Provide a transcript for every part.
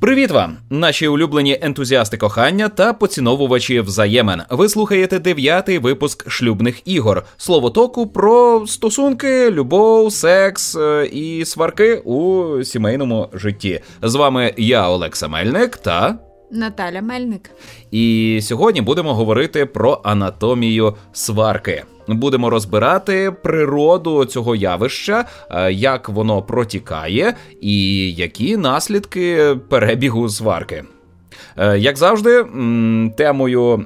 Привіт вам, наші улюблені ентузіасти кохання та поціновувачі взаємин. Ви слухаєте дев'ятий випуск шлюбних ігор. Слово току про стосунки, любов, секс е, і сварки у сімейному житті. З вами я, Олекса Мельник та Наталя Мельник. І сьогодні будемо говорити про анатомію сварки. Будемо розбирати природу цього явища, е, як воно протікає, і які наслідки перебігу сварки. Е, як завжди, темою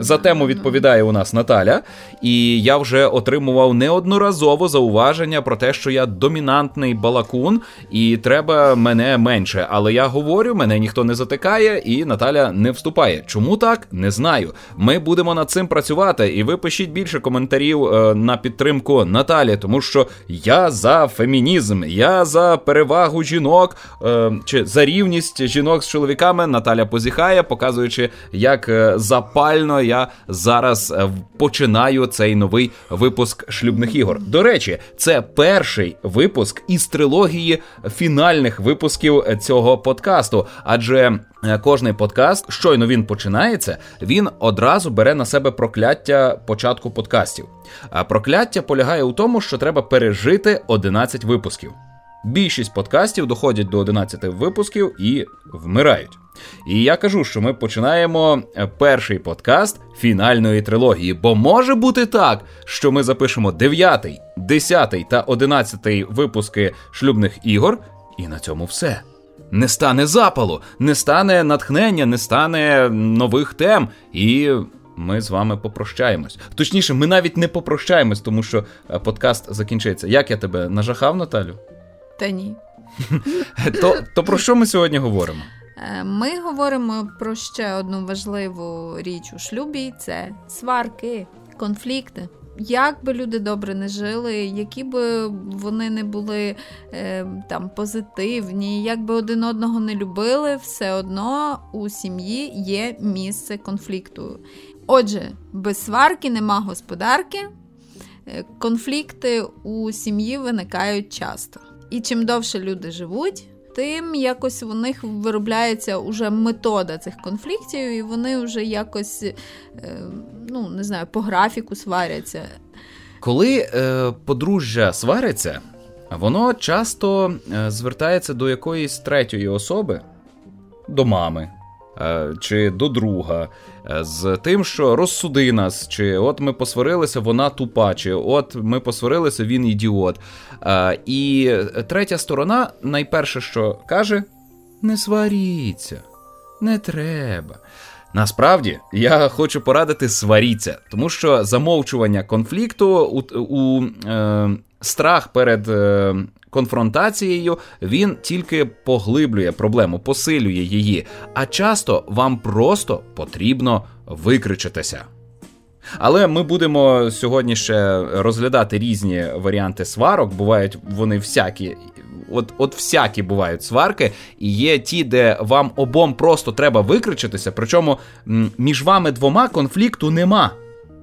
за тему відповідає у нас Наталя, і я вже отримував неодноразово зауваження про те, що я домінантний балакун, і треба мене менше. Але я говорю, мене ніхто не затикає, і Наталя не вступає. Чому так? Не знаю. Ми будемо над цим працювати, і ви пишіть більше коментарів е, на підтримку Наталі, тому що я за фемінізм, я за перевагу жінок е, чи за рівність жінок з чоловіками саме Наталя позіхає, показуючи, як е, запально я зараз е, починаю цей новий випуск шлюбних ігор. До речі, це перший випуск із трилогії фінальних випусків цього подкасту, адже. Е, кожний подкаст, щойно він починається, він одразу бере на себе прокляття початку подкастів. А прокляття полягає у тому, що треба пережити 11 випусків. Більшість подкастів доходять до 11 випусків і вмирають. І я кажу, що ми починаємо е, перший подкаст фінальної трилогії, бо може бути так, що ми запишемо 9, 10 та 11 випуски шлюбних ігор, і на цьому все. Не стане запалу, не стане натхнення, не стане нових тем. І ми з вами попрощаємось. Точніше, ми навіть не попрощаємось, тому що е, подкаст закінчиться. Як я тебе нажахав, Наталю? Та ні. То, То про що ми сьогодні говоримо? Е, ми говоримо про ще одну важливу річ у шлюбі: це сварки, конфлікти. Як би люди добре не жили, які би вони не були е, там позитивні, як би один одного не любили, все одно у сім'ї є місце конфлікту. Отже, без сварки нема господарки, е, конфлікти у сім'ї виникають часто. І чим довше люди живуть, тим якось в них виробляється уже метода цих конфліктів, і вони вже якось, е, ну не знаю, по графіку сваряться. Коли е, подружжя свариться, воно часто е, звертається до якоїсь третьої особи, до мами. Е, чи до друга, е, з тим, що розсуди нас, чи от ми посварилися, вона тупа, чи от ми посварилися, він ідіот. Е, і третя сторона, найперше, що каже: не сваріться, не треба. Насправді я хочу порадити сваріться, тому що замовчування конфлікту у, у е, страх перед конфронтацією він тільки поглиблює проблему, посилює її, а часто вам просто потрібно викричитися. Але ми будемо сьогодні ще розглядати різні варіанти сварок. Бувають вони всякі. От от всякі бувають сварки, і є ті, де вам обом просто треба викричитися. Причому між вами двома конфлікту нема.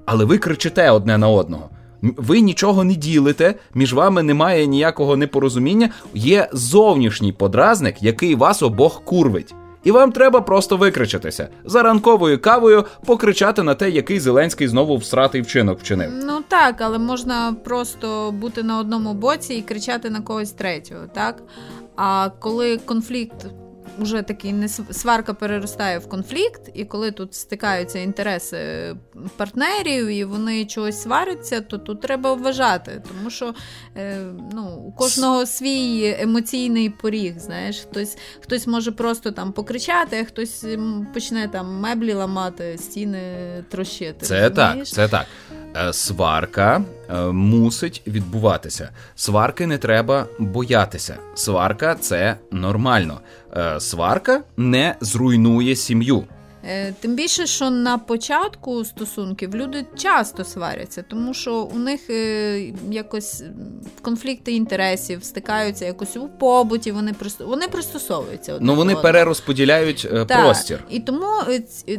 Але ви кричите одне на одного. Ви нічого не ділите, між вами немає ніякого непорозуміння. Є зовнішній подразник, який вас обох курвить. І вам треба просто викричатися за ранковою кавою, покричати на те, який Зеленський знову всратий вчинок вчинив. Ну так, але можна просто бути на одному боці і кричати на когось третього, так? А коли конфлікт вже такий не сварка переростає в конфлікт, і коли тут стикаються інтереси партнерів, і вони чогось сваряться, то тут треба вважати, тому що е, ну, у кожного свій емоційний поріг. Знаєш, хтось хтось може просто там покричати, а хтось почне там меблі ламати, стіни трощити. Це розумієш? так, це так. Е, сварка е, мусить відбуватися. Сварки не треба боятися. Сварка це нормально. Е, сварка не зруйнує сім'ю. Е, тим більше, що на початку стосунків люди часто сваряться, тому що у них е, якось конфлікти інтересів стикаються якось у побуті. Вони просто вони пристосовуються. Ну вони одного. перерозподіляють так. простір. І тому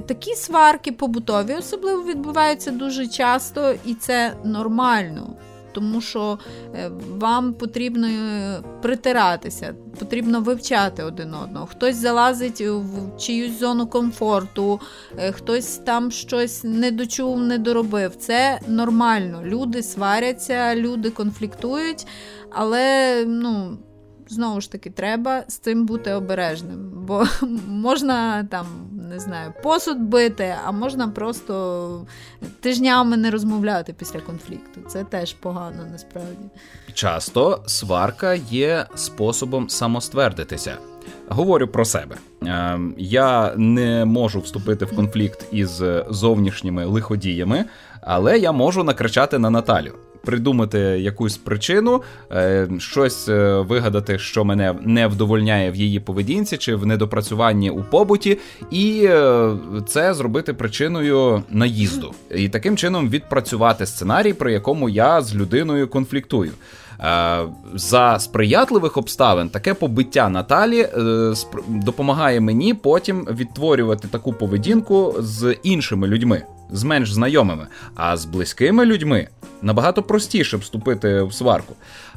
такі сварки побутові особливо відбуваються дуже часто, і це нормально. Тому що е, вам потрібно е, притиратися, потрібно вивчати один одного. Хтось залазить в чиюсь зону комфорту, е, хтось там щось не дочув, не доробив. Це нормально. Люди сваряться, люди конфліктують, але ну знову ж таки, треба з цим бути обережним, бо можна там, не знаю, посуд бити, а можна просто тижнями не розмовляти після конфлікту. Це теж погано насправді. Часто сварка є способом самоствердитися. Говорю про себе. Ем, я не можу вступити в конфлікт із зовнішніми лиходіями, але я можу накричати на Наталю придумати якусь причину, е, щось е, вигадати, що мене не вдовольняє в її поведінці чи в недопрацюванні у побуті, і е, це зробити причиною наїзду, і таким чином відпрацювати сценарій, при якому я з людиною конфліктую. За сприятливих обставин таке побиття Наталі допомагає мені потім відтворювати таку поведінку з іншими людьми, з менш знайомими, а з близькими людьми набагато простіше вступити в сварку.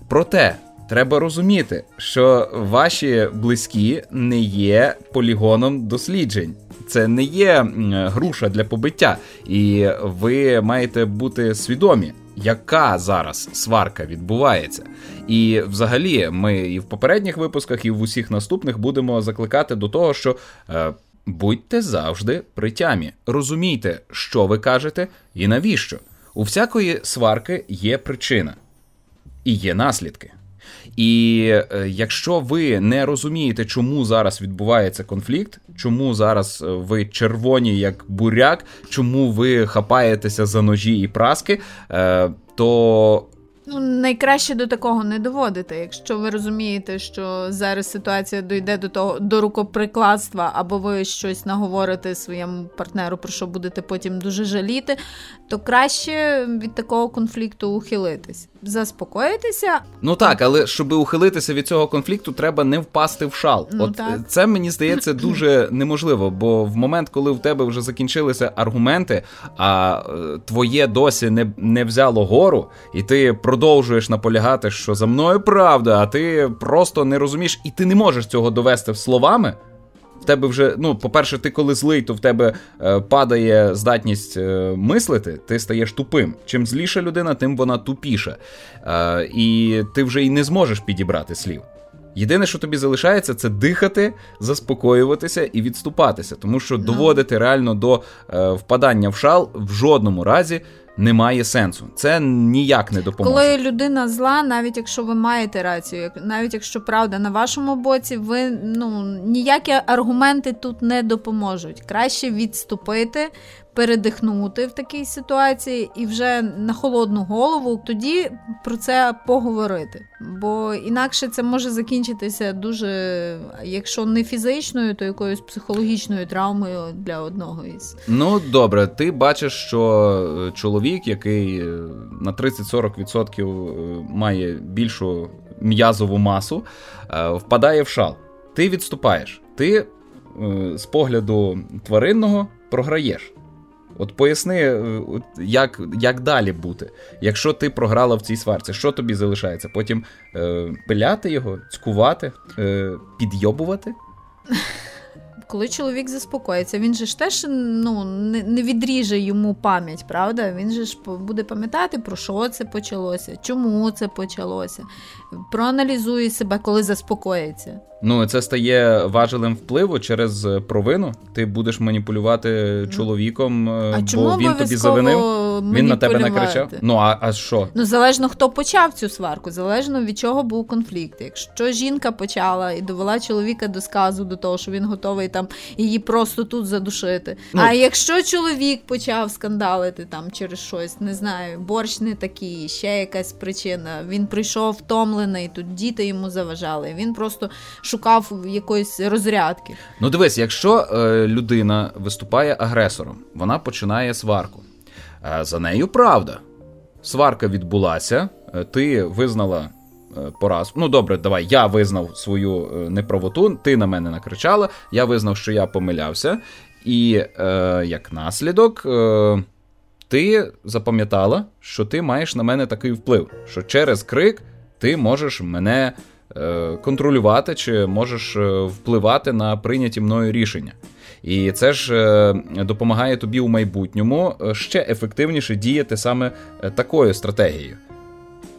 Проте треба розуміти, що ваші близькі не є полігоном досліджень. Це не є груша для побиття, і ви маєте бути свідомі, яка зараз сварка відбувається. І взагалі, ми і в попередніх випусках, і в усіх наступних будемо закликати до того, що. Будьте завжди при тямі, розумійте, що ви кажете і навіщо. У всякої сварки є причина і є наслідки. І е, якщо ви не розумієте, чому зараз відбувається конфлікт, чому зараз е, ви червоні як буряк, чому ви хапаєтеся за ножі і праски, е, то Ну, найкраще до такого не доводити. Якщо ви розумієте, що зараз ситуація дойде до того до рукоприкладства, або ви щось наговорите своєму партнеру, про що будете потім дуже жаліти, то краще від такого конфлікту ухилитись, заспокоїтися. Ну так, але щоб ухилитися від цього конфлікту, треба не впасти в шал. Ну, От так. це мені здається дуже неможливо, бо в момент, коли в тебе вже закінчилися аргументи, а е, твоє досі не, не взяло гору, і ти продовжуєш наполягати, що за мною правда, а ти просто не розумієш, і ти не можеш цього довести словами. В тебе вже, ну, по-перше, ти коли злий, то в тебе е, падає здатність е, мислити, ти стаєш тупим. Чим зліша людина, тим вона тупіша. Е, і ти вже й не зможеш підібрати слів. Єдине, що тобі залишається, це дихати, заспокоюватися і відступатися, тому що доводити реально до е, впадання в шал в жодному разі немає сенсу. Це ніяк не допоможе. Коли людина зла, навіть якщо ви маєте рацію, навіть якщо правда на вашому боці, ви ну ніякі аргументи тут не допоможуть. Краще відступити, передихнути в такій ситуації і вже на холодну голову тоді про це поговорити. Бо інакше це може закінчитися дуже, якщо не фізичною, то якоюсь психологічною травмою для одного із. Ну добре, ти бачиш, що е, чоловік, який е, на 30-40% е, має більшу м'язову масу, впадає в шал. Ти відступаєш. Ти з погляду тваринного програєш. От поясни, е, як як далі бути, якщо ти програла в цій сварці, що тобі залишається? Потім е, пиляти його, цькувати, е, підйобувати? Коли чоловік заспокоїться, він же ж теж ну, не не відріже йому пам'ять, правда? Він же ж буде пам'ятати, про що це почалося, чому це почалося, проаналізує себе, коли заспокоїться. Ну, це стає важелем впливу через е, провину. Ти будеш маніпулювати чоловіком, е, а бо чому він тобі завинив. Він на тебе накричав. Ну а а що? Ну залежно хто почав цю сварку, залежно від чого був конфлікт. Якщо жінка почала і довела чоловіка до сказу, до того, що він готовий там її просто тут задушити. Ну, а якщо чоловік почав скандалити там через щось, не знаю, борщ не такий, ще якась причина. Він прийшов втомлений, тут діти йому заважали. Він просто шукав якоїсь розрядки. Ну, дивись, якщо е, людина виступає агресором, вона починає сварку. Е, за нею правда. Сварка відбулася, е, ти визнала е, поразку. Ну, добре, давай, я визнав свою е, неправоту, ти на мене накричала, я визнав, що я помилявся, і е, як наслідок ти запам'ятала, що ти маєш на мене такий вплив, що через крик ти можеш мене контролювати чи можеш е, впливати на прийняті мною рішення. І це ж е, допомагає тобі у майбутньому е, ще ефективніше діяти саме е, такою стратегією.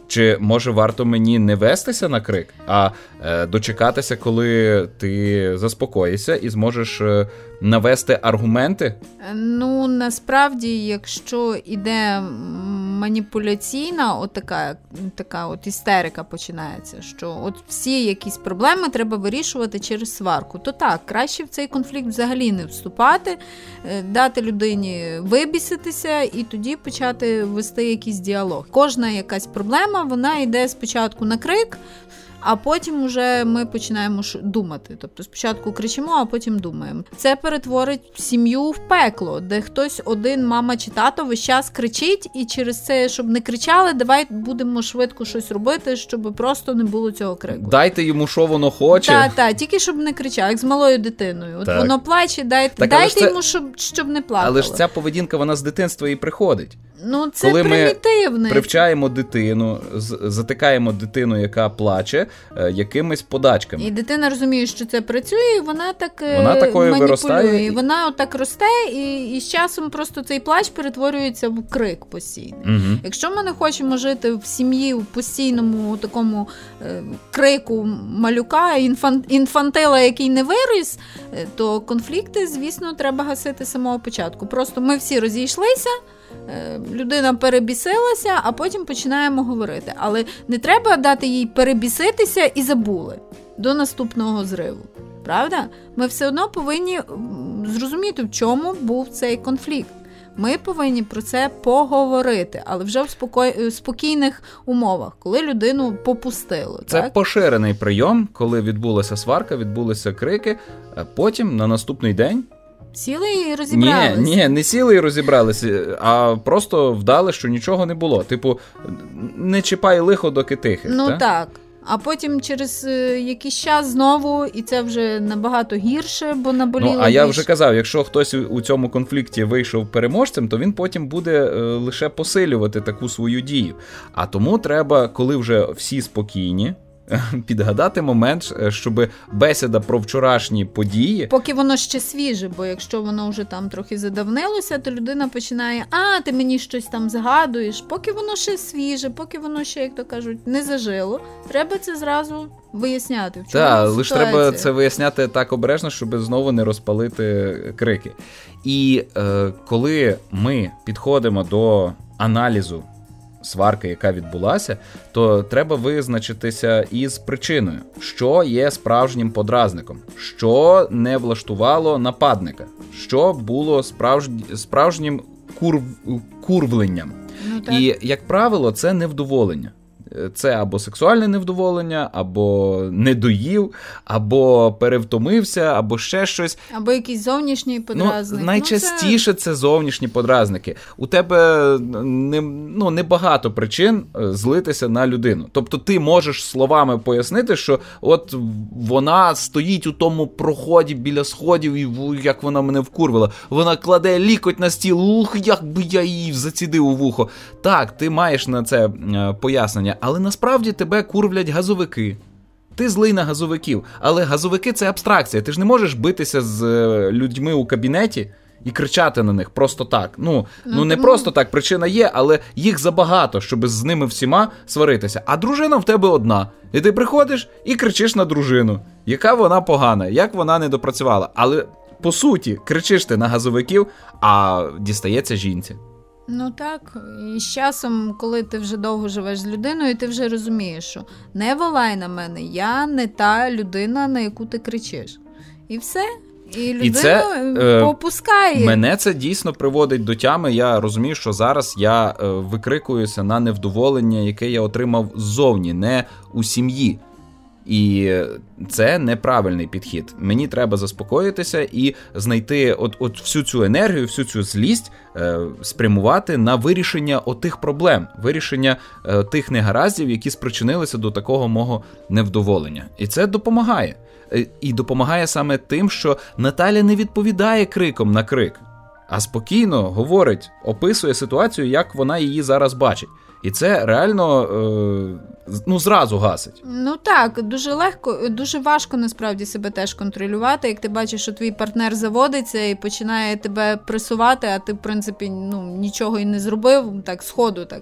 Чи може варто мені не вестися на крик, а е, дочекатися, коли ти заспокоїшся і зможеш е, навести аргументи? Ну насправді, якщо іде маніпуляційна, от така от істерика починається, що от всі якісь проблеми треба вирішувати через сварку, то так, краще в цей конфлікт взагалі не вступати, е, дати людині вибіситися і тоді почати вести якийсь діалог. Кожна якась проблема, вона йде спочатку на крик а потім вже ми починаємо думати. Тобто спочатку кричимо, а потім думаємо. Це перетворить сім'ю в пекло, де хтось один, мама чи тато весь час кричить, і через це, щоб не кричали, давай будемо швидко щось робити, щоб просто не було цього крику. Дайте йому, що воно хоче. Так, так, тільки щоб не кричав, як з малою дитиною. От так. воно плаче, дайте, так, дайте йому, це... щоб щоб не плакало. Але ж ця поведінка вона з дитинства і приходить. Ну, це Коли примітивне. ми привчаємо дитину, затикаємо дитину, яка плаче, якимись подачками. І дитина розуміє, що це працює, і вона так е, вона такою маніпулює. Виростає. І вона так росте, і, і з часом просто цей плач перетворюється в крик постійний. Угу. Якщо ми не хочемо жити в сім'ї в постійному такому е, крику малюка, інфан, інфантила, який не виріс, е, то конфлікти, звісно, треба гасити з самого початку. Просто ми всі розійшлися. Е, людина перебісилася, а потім починаємо говорити. Але не треба дати їй перебіситися і забули до наступного зриву. Правда? Ми все одно повинні зрозуміти, в чому був цей конфлікт. Ми повинні про це поговорити, але вже в спокій... спокійних умовах, коли людину попустило. Це так? поширений прийом, коли відбулася сварка, відбулися крики. Потім на наступний день Сіли і розібралися? Ні, ні, не сіли і розібралися, а просто вдали, що нічого не було. Типу, не чіпай лихо, доки тихе. Ну так. так. А потім через е, якийсь час знову, і це вже набагато гірше, бо наболіло. Ну, А я вже казав, якщо хтось у цьому конфлікті вийшов переможцем, то він потім буде е, лише посилювати таку свою дію. А тому треба, коли вже всі спокійні, підгадати момент, е, щоб бесіда про вчорашні події. Поки воно ще свіже, бо якщо воно вже там трохи задавнилося, то людина починає: а, ти мені щось там згадуєш. Поки воно ще свіже, поки воно ще, як то кажуть, не зажило, треба це зразу виясняти. в чому Так, лише треба це виясняти так обережно, щоб знову не розпалити крики. І е, коли ми підходимо до аналізу сварки, яка відбулася, то треба визначитися із причиною, що є справжнім подразником, що не влаштувало нападника, що було справж... справжнім курв... курвленням. Ну, І, як правило, це невдоволення це або сексуальне невдоволення, або не доїв, або перевтомився, або ще щось. Або якийсь зовнішній ну, подразник. Ну, Найчастіше ну, це... це зовнішні подразники. У тебе не, ну, небагато причин е, злитися на людину. Тобто ти можеш словами пояснити, що от вона стоїть у тому проході біля сходів, і як вона мене вкурвила. Вона кладе лікоть на стіл, ух, як би я її зацідив у вухо. Так, ти маєш на це е, пояснення але насправді тебе курвлять газовики. Ти злий на газовиків, але газовики це абстракція. Ти ж не можеш битися з е, людьми у кабінеті і кричати на них просто так. Ну ну, ну не просто так, причина є, але їх забагато, щоб з ними всіма сваритися. А дружина в тебе одна. І ти приходиш і кричиш на дружину, яка вона погана, як вона не допрацювала. Але по суті, кричиш ти на газовиків, а дістається жінці. Ну так, і з часом, коли ти вже довго живеш з людиною, ти вже розумієш, що не волай на мене, я не та людина, на яку ти кричиш. І все. І людина і це, е, попускає. Мене це дійсно приводить до тями. Я розумію, що зараз я е, викрикуюся на невдоволення, яке я отримав ззовні, не у сім'ї. І це неправильний підхід. Мені треба заспокоїтися і знайти от от всю цю енергію, всю цю злість е, спрямувати на вирішення отих проблем, вирішення е, тих негараздів, які спричинилися до такого мого невдоволення. І це допомагає. Е, і допомагає саме тим, що Наталя не відповідає криком на крик. а спокійно говорить, описує ситуацію, як вона її зараз бачить. І це реально е, ну, зразу гасить. Ну так, дуже легко, дуже важко насправді себе теж контролювати. Як ти бачиш, що твій партнер заводиться і починає тебе пресувати, а ти, в принципі, ну, нічого і не зробив, так, сходу так.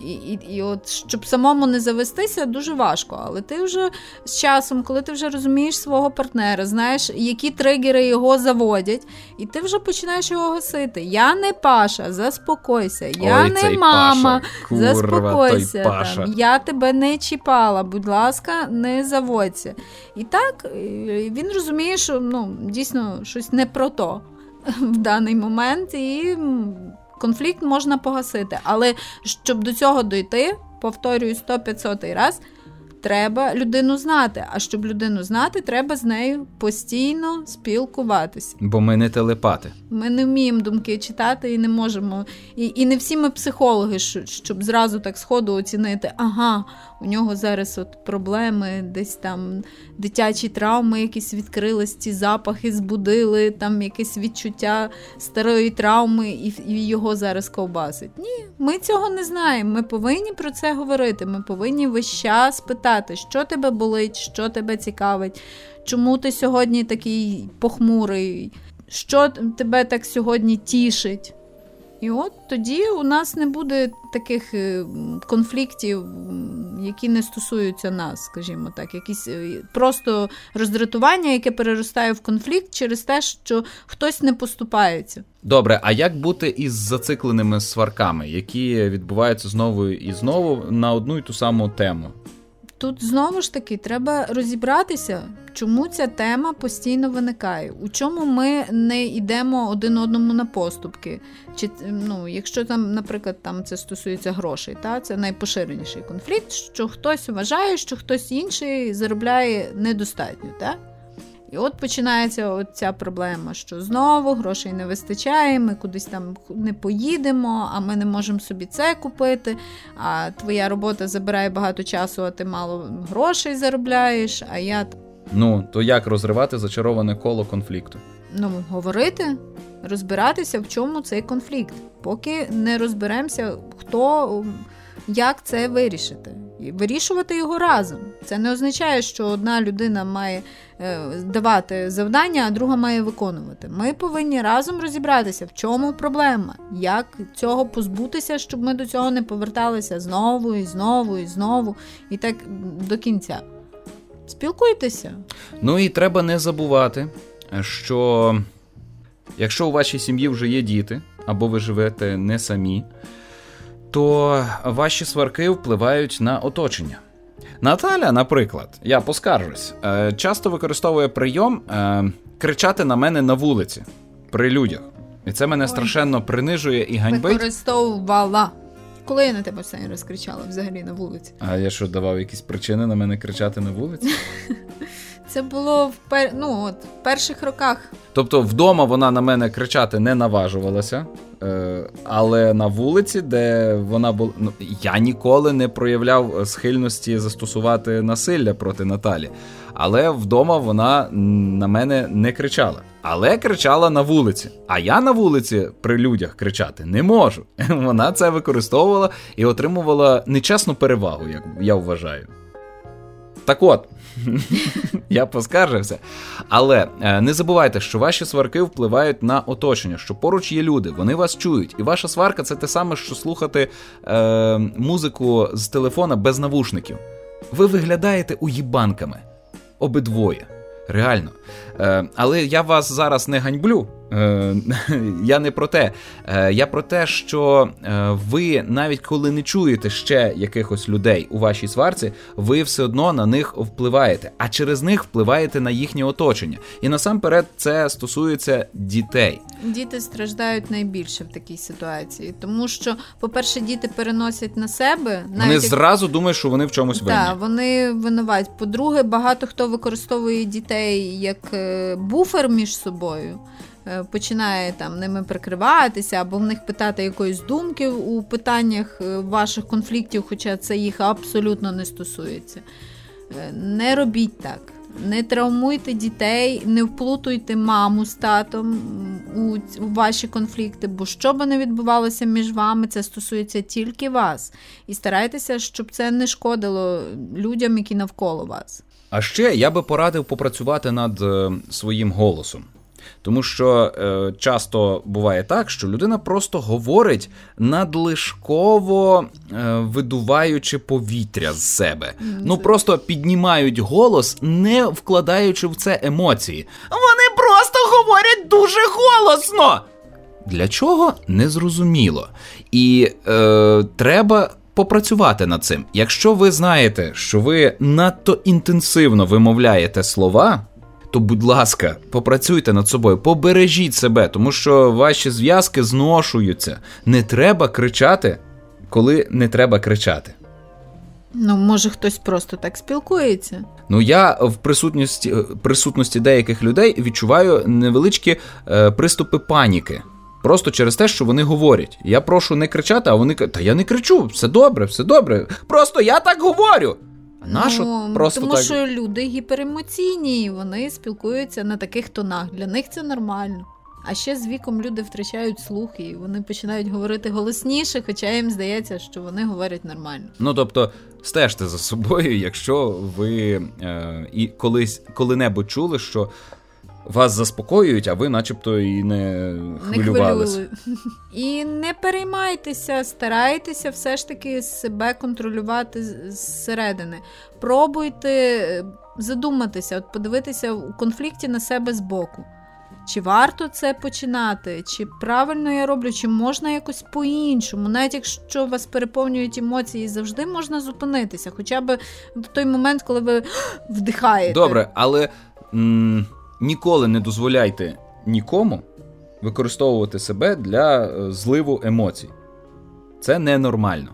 І і, і от щоб самому не завестися, дуже важко. Але ти вже з часом, коли ти вже розумієш свого партнера, знаєш, які тригери його заводять, і ти вже починаєш його гасити. Я не Паша, заспокойся, я Ой, не мама, Паша. Курва, заспокойся. Паша. Там, я тебе не чіпала, будь ласка, не заводься. І так він розуміє, що ну, дійсно щось не про то в даний момент. і конфлікт можна погасити. Але щоб до цього дойти, повторюю 100-500 раз, треба людину знати. А щоб людину знати, треба з нею постійно спілкуватися. Бо ми не телепати. Ми не вміємо думки читати і не можемо. І і не всі ми психологи, щоб зразу так сходу оцінити, ага, у нього зараз от проблеми, десь там дитячі травми, якісь відкрились, ці запахи збудили, там якесь відчуття старої травми, і, і його зараз ковбасить. Ні, ми цього не знаємо. Ми повинні про це говорити. Ми повинні весь час питати, що тебе болить, що тебе цікавить, чому ти сьогодні такий похмурий, що тебе так сьогодні тішить. І от тоді у нас не буде таких е, конфліктів, які не стосуються нас, скажімо так, якісь е, просто роздратування, яке переростає в конфлікт через те, що хтось не поступається. Добре, а як бути із зацикленими сварками, які відбуваються знову і знову на одну і ту саму тему? Тут знову ж таки треба розібратися, чому ця тема постійно виникає, у чому ми не йдемо один одному на поступки. Чи ну, якщо там, наприклад, там це стосується грошей, та це найпоширеніший конфлікт, що хтось вважає, що хтось інший заробляє недостатньо, так? І от починається ця проблема, що знову грошей не вистачає, ми кудись там не поїдемо, а ми не можемо собі це купити. А твоя робота забирає багато часу, а ти мало грошей заробляєш. А я ну то як розривати зачароване коло конфлікту? Ну, говорити, розбиратися, в чому цей конфлікт, поки не розберемося, хто як це вирішити. І вирішувати його разом. Це не означає, що одна людина має е, давати завдання, а друга має виконувати. Ми повинні разом розібратися, в чому проблема, як цього позбутися, щоб ми до цього не поверталися знову і знову і знову, і так до кінця. Спілкуйтеся. Ну і треба не забувати, що якщо у вашій сім'ї вже є діти, або ви живете не самі то ваші сварки впливають на оточення. Наталя, наприклад, я поскаржусь, е, часто використовує прийом е, кричати на мене на вулиці при людях. І це мене Ой. страшенно принижує і ганьбить. Використовувала. Коли я на тебе останній розкричала взагалі на вулиці? А я що давав якісь причини на мене кричати на вулиці? Це було в пер... ну, от, перших роках. Тобто вдома вона на мене кричати не наважувалася, е, але на вулиці, де вона була. Ну, я ніколи не проявляв схильності застосувати насилля проти Наталі. Але вдома вона на мене не кричала. Але кричала на вулиці. А я на вулиці при людях кричати не можу. Вона це використовувала і отримувала нечесну перевагу, як я вважаю. Так от, я поскаржився. Але е, не забувайте, що ваші сварки впливають на оточення, що поруч є люди, вони вас чують. І ваша сварка це те саме, що слухати е, музику з телефона без навушників. Ви виглядаєте уїбанками. Обидвоє. Реально. Е, Але я вас зараз не ганьблю. Е, я не про те. Е, я про те, що ви навіть коли не чуєте ще якихось людей у вашій сварці, ви все одно на них впливаєте, а через них впливаєте на їхнє оточення. І насамперед це стосується дітей. Діти страждають найбільше в такій ситуації, тому що, по-перше, діти переносять на себе. Навіть вони як... зразу думають, що вони в чомусь винні. Так, вони винувають. По-друге, багато хто використовує дітей як буфер між собою. Е, починає там ними прикриватися, або в них питати якоїсь думки у питаннях е, ваших конфліктів, хоча це їх абсолютно не стосується. Е, не робіть так. Не травмуйте дітей, не вплутуйте маму з татом у ваші конфлікти, бо що би не відбувалося між вами, це стосується тільки вас. І старайтеся, щоб це не шкодило людям, які навколо вас. А ще я би порадив попрацювати над е, своїм голосом. Тому що е, часто буває так, що людина просто говорить надлишково е, видуваючи повітря з себе. Ну просто піднімають голос, не вкладаючи в це емоції. Вони просто говорять дуже голосно. Для чого незрозуміло. І е, треба. Попрацювати над цим. Якщо ви знаєте, що ви надто інтенсивно вимовляєте слова, то, будь ласка, попрацюйте над собою, побережіть себе, тому що ваші зв'язки зношуються. Не треба кричати, коли не треба кричати. Ну, може, хтось просто так спілкується. Ну, я в присутності присутності деяких людей відчуваю невеличкі е, приступи паніки. Просто через те, що вони говорять. Я прошу не кричати, а вони кажуть, та я не кричу, все добре, все добре. Просто я так говорю. Нащо ну, просто Тому так... що люди гіперемоційні, і вони спілкуються на таких тонах. Для них це нормально. А ще з віком люди втрачають слух і вони починають говорити голосніше, хоча їм здається, що вони говорять нормально. Ну тобто стежте за собою, якщо ви е, і колись коли-небудь чули, що вас заспокоюють, а ви начебто і не хвилювалися. Не І не переймайтеся, старайтеся все ж таки себе контролювати зсередини. Пробуйте е, задуматися, от подивитися у конфлікті на себе збоку. Чи варто це починати, чи правильно я роблю, чи можна якось по-іншому. Навіть якщо вас переповнюють емоції, завжди можна зупинитися, хоча б в той момент, коли ви вдихаєте. Добре, але. М- ніколи не дозволяйте нікому використовувати себе для е, зливу емоцій. Це ненормально.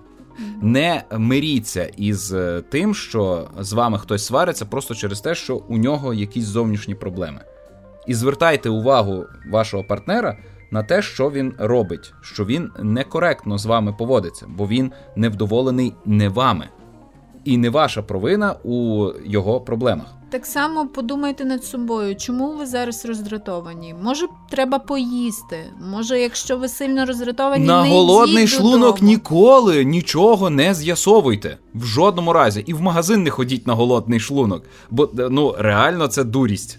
Не миріться із е, тим, що з вами хтось свариться просто через те, що у нього якісь зовнішні проблеми. І звертайте увагу вашого партнера на те, що він робить, що він некоректно з вами поводиться, бо він невдоволений не вами. І не ваша провина у його проблемах. Так само подумайте над собою, чому ви зараз роздратовані? Може, треба поїсти? Може, якщо ви сильно роздратовані, на не голодний шлунок додому. ніколи нічого не з'ясовуйте в жодному разі. І в магазин не ходіть на голодний шлунок, бо ну реально це дурість.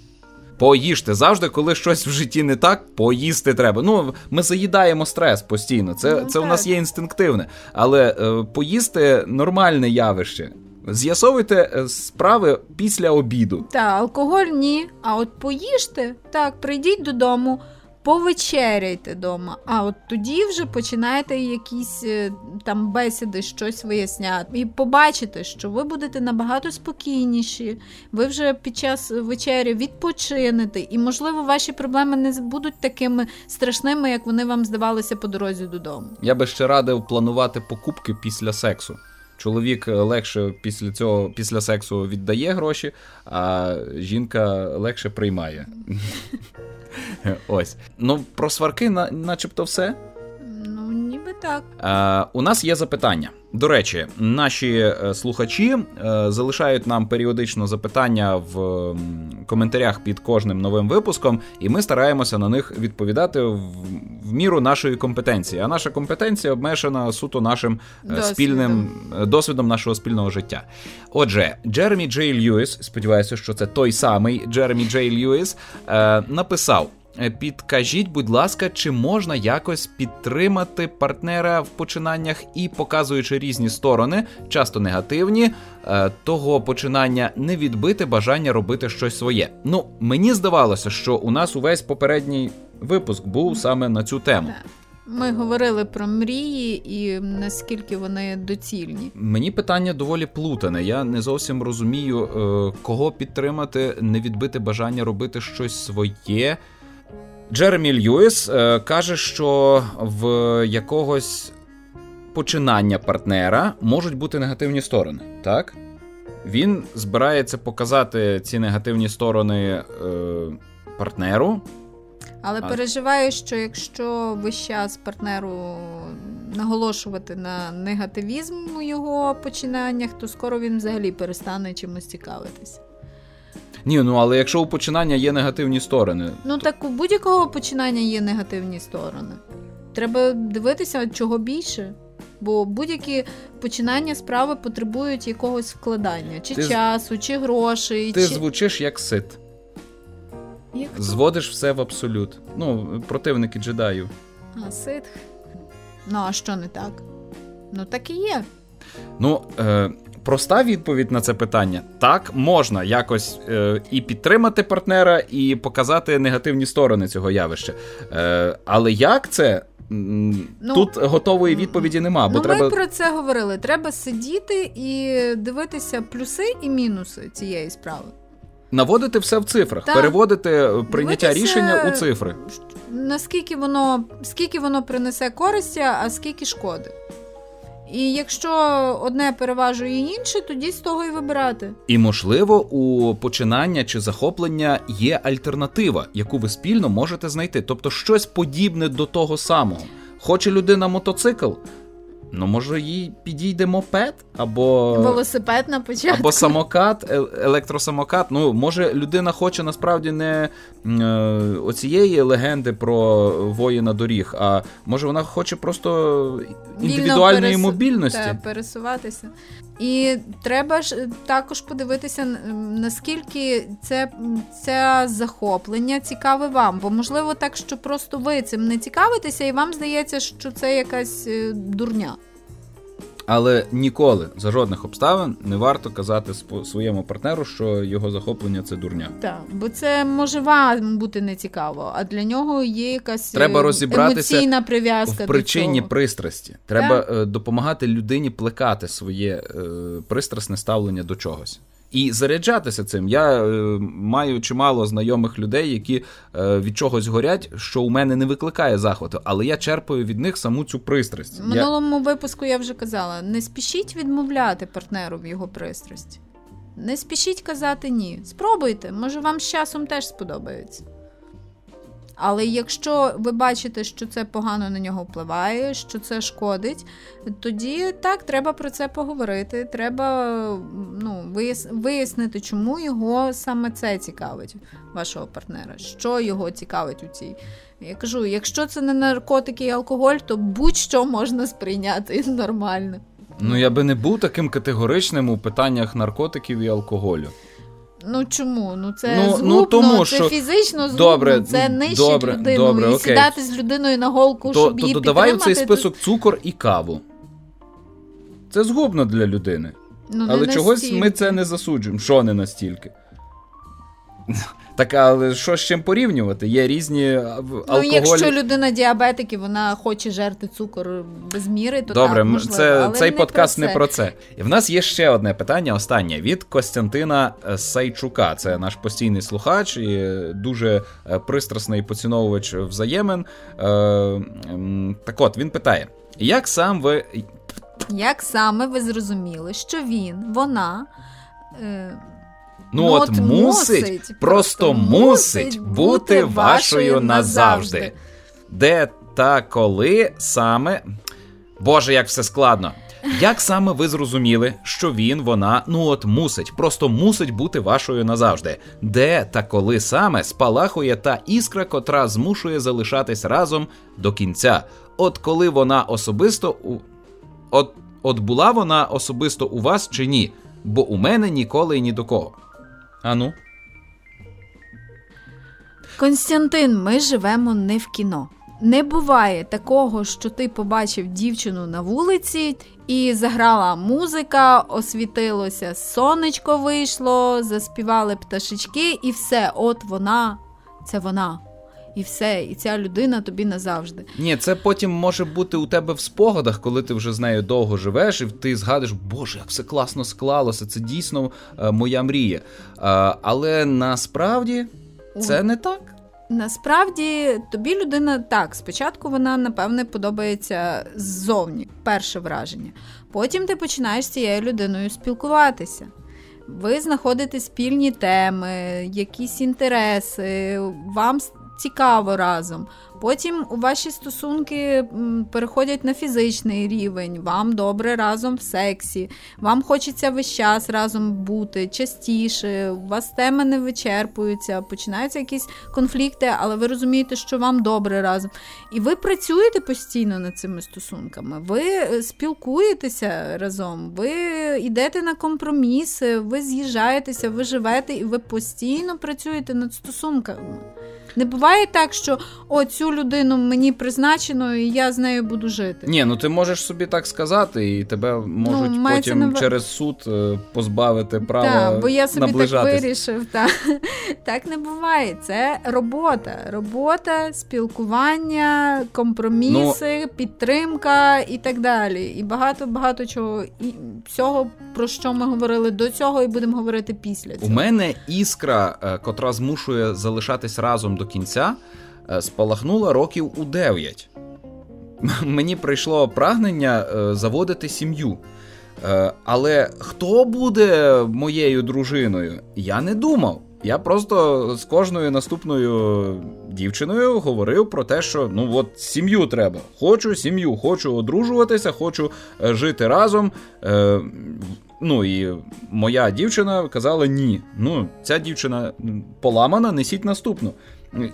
Поїжте завжди, коли щось в житті не так, поїсти треба. Ну, ми заїдаємо стрес постійно. Це ну, це у нас є інстинктивне. Але е, поїсти нормальне явище. З'ясовуйте е, справи після обіду. Так, алкоголь ні. А от поїжте, так, прийдіть додому, повечеряйте вдома. А от тоді вже починаєте якісь е, там бесіди, щось виясняти. І побачите, що ви будете набагато спокійніші. Ви вже під час вечері відпочинете, і, можливо, ваші проблеми не будуть такими страшними, як вони вам здавалися по дорозі додому. Я би ще радив планувати покупки після сексу. Чоловік легше після цього, після сексу віддає гроші, а жінка легше приймає. Ось. Ну, про сварки, начебто, все. Ніби так. Е, У нас є запитання. До речі, наші е, слухачі е, залишають нам періодично запитання в коментарях під кожним новим випуском, і ми стараємося на них відповідати в, в міру нашої компетенції. А наша компетенція обмежена суто нашим е, досвідом. спільним досвідом нашого спільного життя. Отже, Джеремі Джей Льюіс, сподіваюся, що це той самий Джеремі Джей Льюіс, написав. Е, підкажіть, будь ласка, чи можна якось підтримати партнера в починаннях і показуючи різні сторони, часто негативні, е, того починання не відбити бажання робити щось своє. Ну, мені здавалося, що у нас увесь попередній випуск був саме на цю тему. Ми говорили про мрії і наскільки вони доцільні. Мені питання доволі плутане. Я не зовсім розумію, е, кого підтримати, не відбити бажання робити щось своє. Джеремі Льюіс е, каже, що в якогось починання партнера можуть бути негативні сторони. Так? Він збирається показати ці негативні сторони е, партнеру. Але а... переживаю, що якщо весь час партнеру наголошувати на негативізм у його починаннях, то скоро він взагалі перестане чимось цікавитись. Ні, ну але якщо у починання є негативні сторони. Ну так у будь-якого починання є негативні сторони. Треба дивитися, чого більше. Бо будь-які починання справи потребують якогось вкладання, чи ти часу, чи грошей. Ти чи... звучиш як сит. Як Зводиш все в абсолют. Ну, противники джедаїв. А, ситх. Ну, а що не так? Ну, так і є. Ну, е, проста відповідь на це питання: так, можна якось е, і підтримати партнера, і показати негативні сторони цього явища. Е, Але як це? Ну, Тут готової відповіді нема. Бо ну, треба... Ми про це говорили. Треба сидіти і дивитися плюси і мінуси цієї справи. Наводити все в цифрах, так. переводити прийняття Дивитися, рішення у цифри. Наскільки воно скільки воно принесе користі, а скільки шкоди. І якщо одне переважує інше, тоді з того і вибирати. І можливо, у починання чи захоплення є альтернатива, яку ви спільно можете знайти. Тобто щось подібне до того самого. Хоче людина мотоцикл, Ну, може, їй підійде мопед або велосипед на початку. Або самокат, е, електросамокат. Ну, може, людина хоче насправді не е, оцієї легенди про воїна доріг, а може вона хоче просто індивідуальної пересу... мобільності. Та, пересуватися. І треба ж також подивитися, наскільки це це захоплення цікаве вам. Бо можливо так, що просто ви цим не цікавитеся, і вам здається, що це якась е, дурня. Але ніколи за жодних обставин не варто казати своєму партнеру, що його захоплення це дурня. Так, бо це може вам бути не цікаво, а для нього є якась треба розібратися емоційна прив'язка в причині до пристрасті. Треба так. допомагати людині плекати своє е, пристрасне ставлення до чогось. І заряджатися цим. Я е, маю чимало знайомих людей, які е, від чогось горять, що у мене не викликає захвату, але я черпаю від них саму цю пристрасть. В минулому я... випуску я вже казала: не спішіть відмовляти партнеру в його пристрасті. Не спішіть казати ні. Спробуйте, може вам з часом теж сподобається. Але якщо ви бачите, що це погано на нього впливає, що це шкодить, тоді так, треба про це поговорити. Треба ну, вияснити, чому його саме це цікавить, вашого партнера, що його цікавить у цій. Я кажу, якщо це не наркотики і алкоголь, то будь-що можна сприйняти нормально. Ну я би не був таким категоричним у питаннях наркотиків і алкоголю. Ну чому? Ну це ну, згубно, ну, тому, це що... фізично згубно, добре, це нищить добре, людину. Добре, і окей. сідати з людиною на голку, то, щоб то, її то, підтримати. Давай цей список цукор і каву. Це згубно для людини. Ну, Але чогось ми це не засуджуємо. Що не настільки? Так, але що з чим порівнювати? Є різні алкоголі. Ну, якщо людина діабетик і вона хоче жерти цукор без міри, то Добре, так, можливо. Це, але цей не подкаст про не про це. І в нас є ще одне питання, останнє від Костянтина е, Сайчука. Це наш постійний слухач і дуже е, пристрасний поціновувач взаємин. Е, так от він питає: як сам ви. Як саме ви зрозуміли, що він, вона. Ну, ну от, мусить, просто мусить бути вашою назавжди. Де та коли саме. Боже, як все складно. Як саме ви зрозуміли, що він, вона, ну от мусить, просто мусить бути вашою назавжди? Де та коли саме спалахує та іскра, котра змушує залишатись разом до кінця? От коли вона особисто у. От, От була вона особисто у вас чи ні? Бо у мене ніколи і ні до кого. Ану. Константин, ми живемо не в кіно. Не буває такого, що ти побачив дівчину на вулиці і заграла музика, освітилося сонечко вийшло, заспівали пташечки, і все, от вона, це вона і все, і ця людина тобі назавжди. Ні, це потім може бути у тебе в спогадах, коли ти вже з нею довго живеш, і ти згадуєш, Боже, як все класно склалося, це дійсно е, моя мрія. Е, але насправді це не так. Насправді тобі людина так, спочатку вона, напевне, подобається ззовні, перше враження. Потім ти починаєш з цією людиною спілкуватися. Ви знаходите спільні теми, якісь інтереси, вам цікаво разом. Потім ваші стосунки переходять на фізичний рівень, вам добре разом в сексі, вам хочеться весь час разом бути частіше, у вас теми не вичерпуються, починаються якісь конфлікти, але ви розумієте, що вам добре разом. І ви працюєте постійно над цими стосунками, ви е, спілкуєтеся разом, ви йдете на компроміси, ви з'їжджаєтеся, ви живете і ви постійно працюєте над стосунками. Не буває так, що о, цю людину мені призначено, і я з нею буду жити. Ні, ну ти можеш собі так сказати, і тебе можуть ну, потім на... через суд е, позбавити права. Так, бо я собі так вирішив. Так. так не буває. Це робота. Робота, спілкування, компроміси, ну, підтримка і так далі. І багато-багато чого і всього, про що ми говорили до цього, і будемо говорити після цього. У мене іскра, е, котра змушує залишатись разом до кінця, спалахнула років у 9. Мені прийшло прагнення е, заводити сім'ю. Е, але хто буде моєю дружиною? Я не думав. Я просто з кожною наступною дівчиною говорив про те, що ну от сім'ю треба. Хочу сім'ю, хочу одружуватися, хочу жити разом. Ну і моя дівчина казала ні. Ну, ця дівчина поламана, несіть наступну.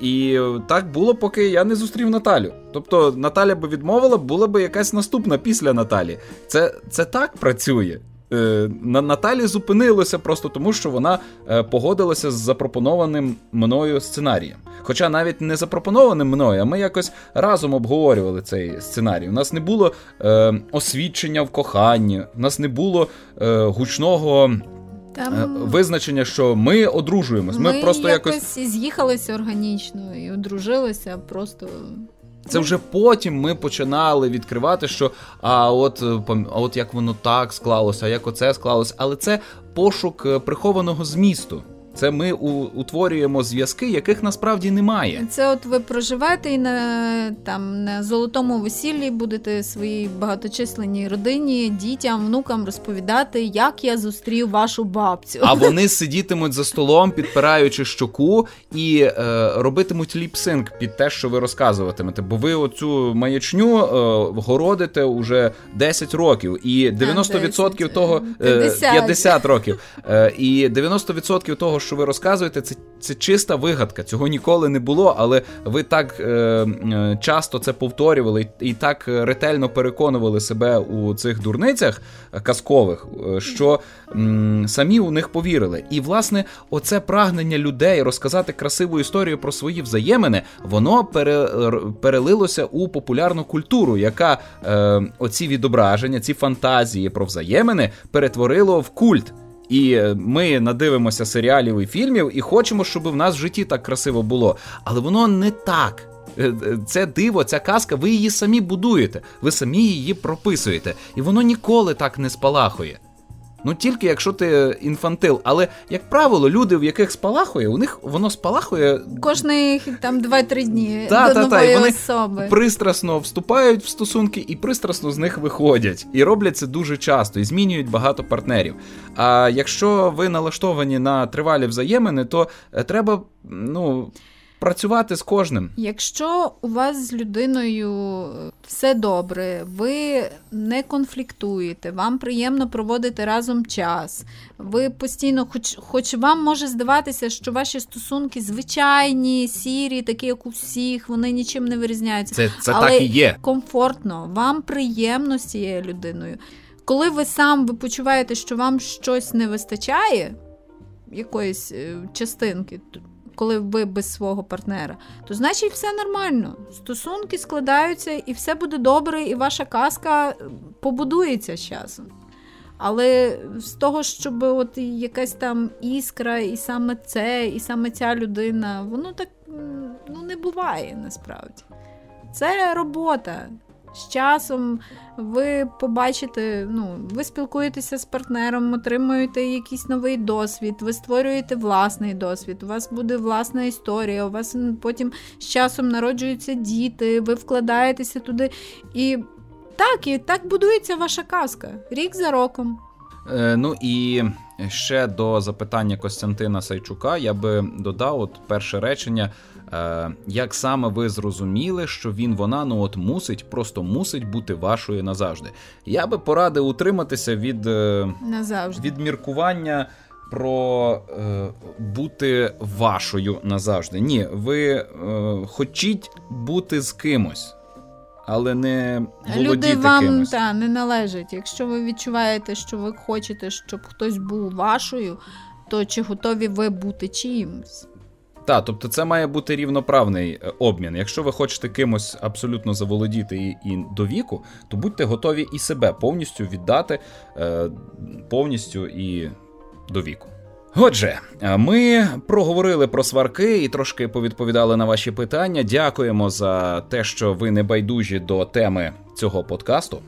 І так було, поки я не зустрів Наталю. Тобто Наталя би відмовила, була б якась наступна після Наталі. Це, Це так працює. Е, на Наталі зупинилося просто тому, що вона е, погодилася з запропонованим мною сценарієм. Хоча навіть не запропонованим мною, а ми якось разом обговорювали цей сценарій. У нас не було е, освідчення в коханні, у нас не було е, гучного. Там... Е, визначення, що ми одружуємось. Ми, ми просто якось, якось з'їхалися органічно і одружилися просто це вже потім ми починали відкривати, що а от е, а от як воно так склалося, а як оце склалося, але це пошук е, прихованого змісту. Це ми утворюємо зв'язки, яких насправді немає. Це от ви проживаєте і на там на золотому весіллі будете своїй багаточисленній родині, дітям, внукам розповідати, як я зустрів вашу бабцю. А вони сидітимуть за столом, підпираючи щоку, і е, робитимуть ліпсинг під те, що ви розказуватимете. Бо ви оцю маячню е, городите уже 10 років, і 90% 10. того е, 50. 50 років. Е, і 90% того що ви розказуєте, це це чиста вигадка. Цього ніколи не було, але ви так е, е часто це повторювали і так ретельно переконували себе у цих дурницях казкових, е, що м, самі у них повірили. І, власне, оце прагнення людей розказати красиву історію про свої взаємини, воно пере, перелилося у популярну культуру, яка е, оці відображення, ці фантазії про взаємини перетворило в культ. І ми надивимося серіалів і фільмів, і хочемо, щоб в нас в житті так красиво було. Але воно не так. Е, е, це диво, ця казка, ви її самі будуєте, ви самі її прописуєте, і воно ніколи так не спалахує. Ну тільки якщо ти інфантил. Але, як правило, люди, в яких спалахує, у них воно спалахує кожних там 2-3 дні та, до та, та, вони особи. пристрасно вступають в стосунки і пристрасно з них виходять. І роблять це дуже часто і змінюють багато партнерів. А якщо ви налаштовані на тривалі взаємини, то е, треба, ну працювати з кожним. Якщо у вас з людиною все добре, ви не конфліктуєте, вам приємно проводити разом час. Ви постійно, хоч хоч вам може здаватися, що ваші стосунки звичайні, сірі, такі, як у всіх, вони нічим не вирізняються. Це це Але так і є. комфортно, вам приємно з цією людиною. Коли ви сам ви почуваєте, що вам щось не вистачає, якоїсь е, частинки коли ви без свого партнера, то значить все нормально. Стосунки складаються, і все буде добре, і ваша казка е, побудується з часом. Але з того, щоб от якась там іскра, і саме це, і саме ця людина, воно так ну, не буває насправді. Це робота. З часом ви побачите, ну, ви спілкуєтеся з партнером, отримуєте якийсь новий досвід, ви створюєте власний досвід, у вас буде власна історія, у вас потім з часом народжуються діти, ви вкладаєтеся туди. І так, і так будується ваша казка рік за роком. Е, Ну і ще до запитання Костянтина Сайчука я би додав от перше речення. Е, як саме ви зрозуміли, що він вона ну от мусить, просто мусить бути вашою назавжди? Я би порадив утриматися від е, назавжди. від міркування про е, бути вашою назавжди. Ні, ви е, хочіть бути з кимось. Але не володіти Люди вам кимось. та, не належать. Якщо ви відчуваєте, що ви хочете, щоб хтось був вашою, то чи готові ви бути чиїмось? Так, тобто це має бути рівноправний е, обмін. Якщо ви хочете кимось абсолютно заволодіти і, і до віку, то будьте готові і себе повністю віддати е, повністю і до віку. Отже, е, ми проговорили про сварки і трошки повідповідали на ваші питання. Дякуємо за те, що ви не байдужі до теми цього подкасту.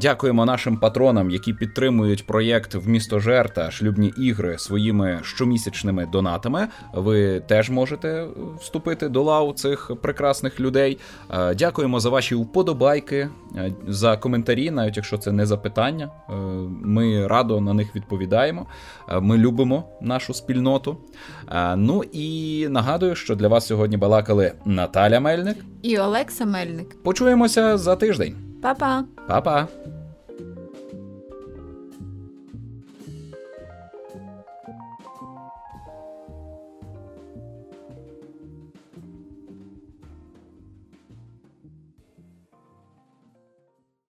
Дякуємо нашим патронам, які підтримують проєкт в місто Жер та шлюбні ігри своїми щомісячними донатами. Ви теж можете вступити до лав цих прекрасних людей. Дякуємо за ваші вподобайки, за коментарі, навіть якщо це не запитання. Ми радо на них відповідаємо. Ми любимо нашу спільноту. Ну і нагадую, що для вас сьогодні балакали Наталя Мельник і Олекса Мельник. Почуємося за тиждень. Pa, pa. Pa, pa.